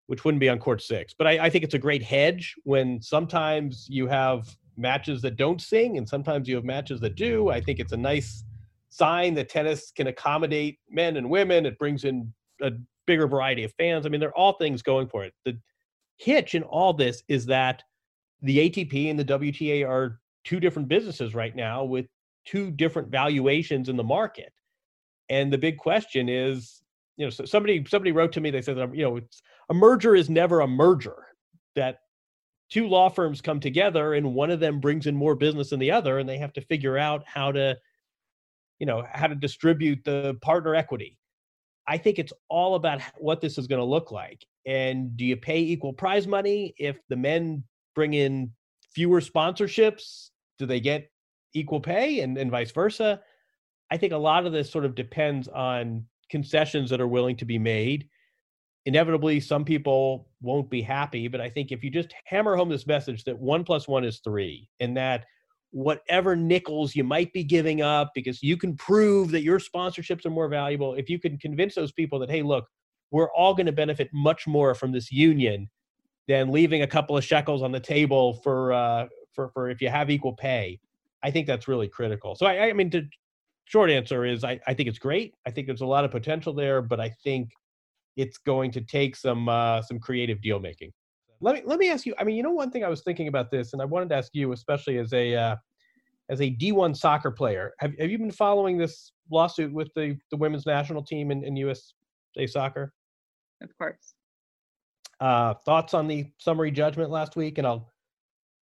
which wouldn't be on court six. But I, I think it's a great hedge when sometimes you have matches that don't sing and sometimes you have matches that do. I think it's a nice sign that tennis can accommodate men and women. It brings in a bigger variety of fans. I mean, there are all things going for it. The hitch in all this is that the ATP and the WTA are two different businesses right now with two different valuations in the market. And the big question is, you know, so somebody somebody wrote to me. They said, that you know, a merger is never a merger. That two law firms come together and one of them brings in more business than the other, and they have to figure out how to you know how to distribute the partner equity i think it's all about what this is going to look like and do you pay equal prize money if the men bring in fewer sponsorships do they get equal pay and, and vice versa i think a lot of this sort of depends on concessions that are willing to be made. Inevitably some people won't be happy but i think if you just hammer home this message that one plus one is three and that whatever nickels you might be giving up because you can prove that your sponsorships are more valuable if you can convince those people that hey look we're all going to benefit much more from this union than leaving a couple of shekels on the table for uh, for for if you have equal pay i think that's really critical. So i i mean the short answer is i i think it's great i think there's a lot of potential there but i think it's going to take some uh, some creative deal making let me let me ask you. I mean, you know, one thing I was thinking about this, and I wanted to ask you, especially as a uh, as a D1 soccer player, have have you been following this lawsuit with the the women's national team in, in USA soccer? Of course. Uh, thoughts on the summary judgment last week, and I'll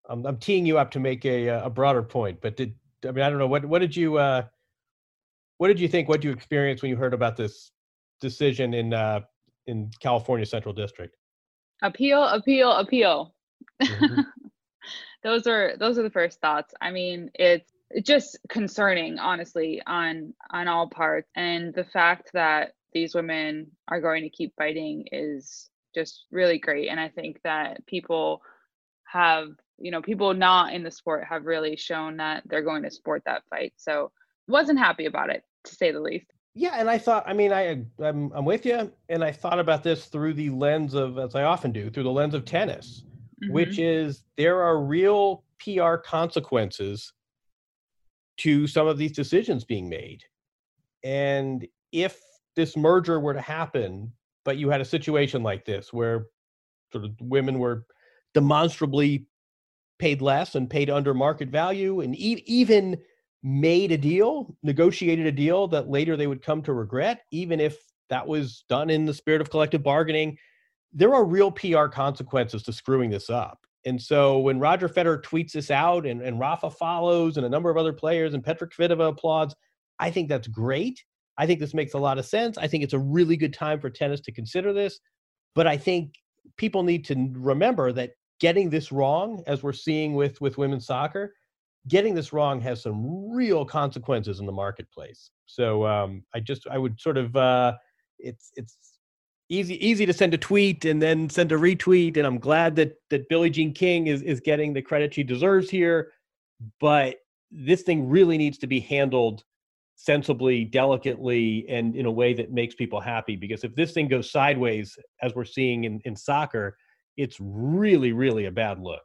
I'm, I'm teeing you up to make a a broader point, but did I mean I don't know what what did you uh, what did you think? What did you experience when you heard about this decision in uh, in California Central District? appeal appeal appeal mm-hmm. those are those are the first thoughts i mean it's just concerning honestly on on all parts and the fact that these women are going to keep fighting is just really great and i think that people have you know people not in the sport have really shown that they're going to support that fight so wasn't happy about it to say the least yeah, and I thought, I mean, I I'm, I'm with you, and I thought about this through the lens of, as I often do, through the lens of tennis, mm-hmm. which is there are real PR consequences to some of these decisions being made, and if this merger were to happen, but you had a situation like this where sort of women were demonstrably paid less and paid under market value, and e- even made a deal, negotiated a deal that later they would come to regret, even if that was done in the spirit of collective bargaining. There are real PR consequences to screwing this up. And so when Roger Federer tweets this out and, and Rafa follows and a number of other players and Petra Kvitova applauds, I think that's great. I think this makes a lot of sense. I think it's a really good time for tennis to consider this. But I think people need to remember that getting this wrong, as we're seeing with, with women's soccer, getting this wrong has some real consequences in the marketplace. So um, I just I would sort of uh, it's it's easy easy to send a tweet and then send a retweet, and I'm glad that that Billie Jean King is is getting the credit she deserves here, but this thing really needs to be handled sensibly, delicately, and in a way that makes people happy. Because if this thing goes sideways, as we're seeing in, in soccer, it's really, really a bad look.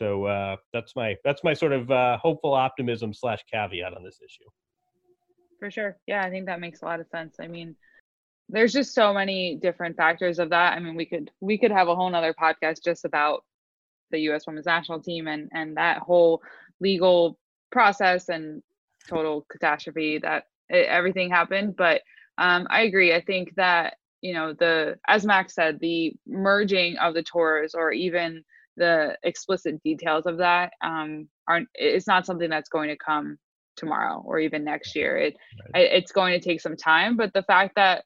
So uh, that's my that's my sort of uh, hopeful optimism slash caveat on this issue. For sure, yeah, I think that makes a lot of sense. I mean, there's just so many different factors of that. I mean, we could we could have a whole nother podcast just about the U.S. Women's National Team and and that whole legal process and total catastrophe that it, everything happened. But um, I agree. I think that you know the as Max said, the merging of the tours or even the explicit details of that um, aren't. It's not something that's going to come tomorrow or even next year. It, right. it it's going to take some time. But the fact that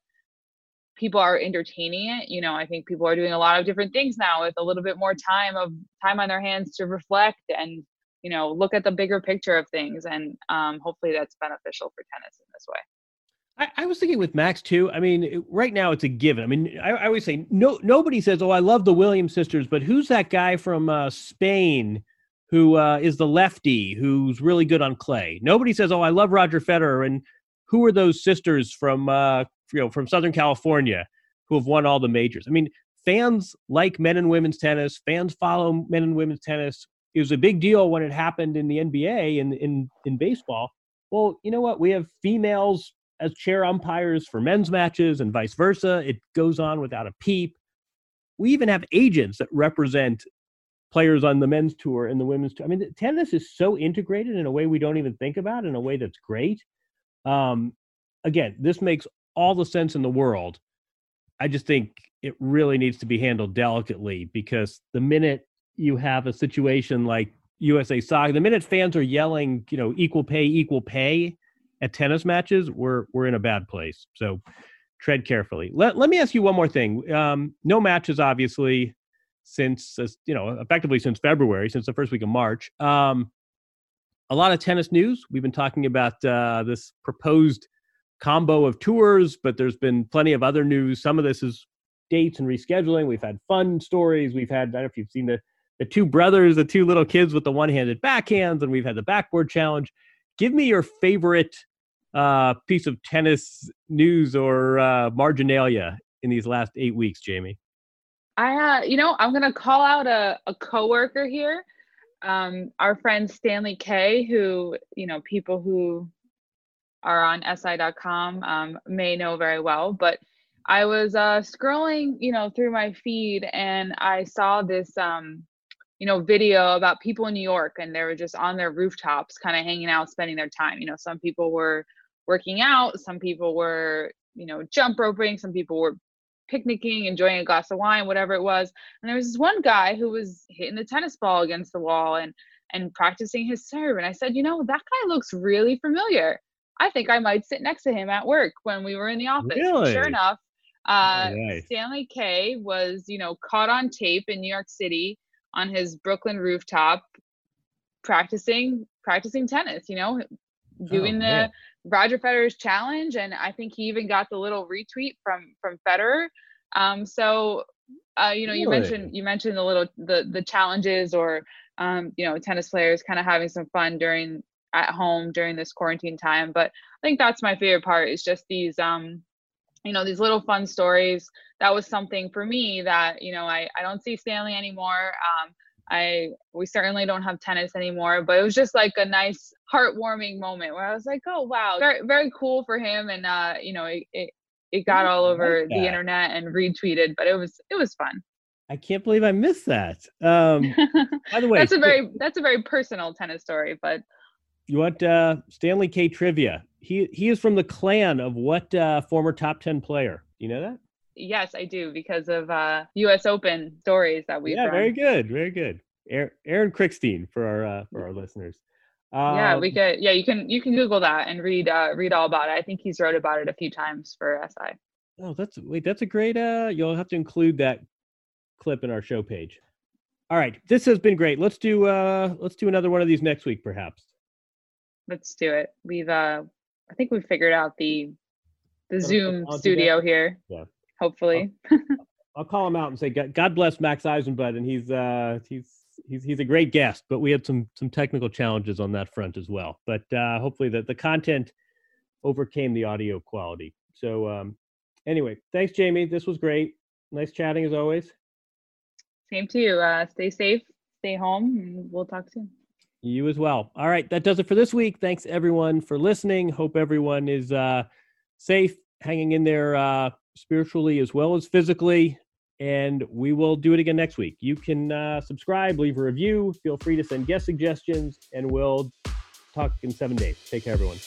people are entertaining it you know i think people are doing a lot of different things now with a little bit more time of time on their hands to reflect and you know look at the bigger picture of things and um, hopefully that's beneficial for tennis in this way I, I, was thinking with Max too. I mean, right now it's a given. I mean, I, I, always say no. Nobody says, "Oh, I love the Williams sisters," but who's that guy from uh, Spain who uh, is the lefty who's really good on clay? Nobody says, "Oh, I love Roger Federer." And who are those sisters from uh, you know from Southern California who have won all the majors? I mean, fans like men and women's tennis. Fans follow men and women's tennis it was a big deal when it happened in the NBA and in, in, in baseball. Well, you know what? We have females as chair umpires for men's matches and vice versa. It goes on without a peep. We even have agents that represent players on the men's tour and the women's tour. I mean, tennis is so integrated in a way we don't even think about, in a way that's great. Um, again, this makes all the sense in the world. I just think it really needs to be handled delicately because the minute you have a situation like USA Soccer, the minute fans are yelling, you know, equal pay, equal pay at tennis matches, we're we're in a bad place. So tread carefully. Let let me ask you one more thing. Um, no matches, obviously, since uh, you know, effectively since February, since the first week of March. Um, a lot of tennis news. We've been talking about uh, this proposed combo of tours, but there's been plenty of other news. Some of this is dates and rescheduling. We've had fun stories. We've had I don't know if you've seen the the two brothers, the two little kids with the one-handed backhands, and we've had the backboard challenge. Give me your favorite uh, piece of tennis news or uh, marginalia in these last eight weeks, Jamie. I, uh, you know, I'm gonna call out a, a coworker here, um, our friend Stanley Kay, who you know people who are on SI.com um, may know very well, but I was uh, scrolling, you know, through my feed and I saw this um, you know, video about people in New York and they were just on their rooftops, kind of hanging out, spending their time. You know, some people were working out, some people were, you know, jump roping, some people were picnicking, enjoying a glass of wine, whatever it was. And there was this one guy who was hitting the tennis ball against the wall and and practicing his serve. And I said, you know, that guy looks really familiar. I think I might sit next to him at work when we were in the office. Really? Sure enough, uh, Stanley Kay was, you know, caught on tape in New York City on his Brooklyn rooftop practicing practicing tennis, you know, doing oh, the. Roger Federer's challenge and I think he even got the little retweet from from Federer. Um so uh, you know, really? you mentioned you mentioned the little the the challenges or um, you know, tennis players kind of having some fun during at home during this quarantine time. But I think that's my favorite part is just these um you know these little fun stories that was something for me that you know i, I don't see stanley anymore um, i we certainly don't have tennis anymore but it was just like a nice heartwarming moment where i was like oh wow very, very cool for him and uh, you know it, it, it got all over like the internet and retweeted but it was it was fun I can't believe I missed that. Um, by the way, that's a very that's a very personal tennis story. But you want uh, Stanley Kay trivia? he he is from the clan of what uh, former top 10 player do you know that yes i do because of uh, us open stories that we've yeah run. very good very good. Aaron Krickstein for our uh, for our listeners. Um, yeah we could yeah you can you can google that and read uh, read all about it. I think he's wrote about it a few times for si oh that's wait that's a great uh you'll have to include that clip in our show page. All right this has been great. Let's do uh let's do another one of these next week perhaps. Let's do it. We've uh I think we figured out the the Zoom studio here. Yeah. Hopefully. I'll, I'll, call him out and say God bless Max Eisenbud, and he's uh he's he's he's a great guest. But we had some some technical challenges on that front as well. But uh, hopefully the the content overcame the audio quality. So um, anyway, thanks, Jamie. This was great. Nice chatting as always. Same to you. Uh, stay safe, stay home, and we'll talk soon. You as well. All right, that does it for this week. Thanks everyone for listening. Hope everyone is uh, safe, hanging in there uh, spiritually as well as physically. And we will do it again next week. You can uh, subscribe, leave a review. Feel free to send guest suggestions, and we'll talk in seven days. Take care, everyone.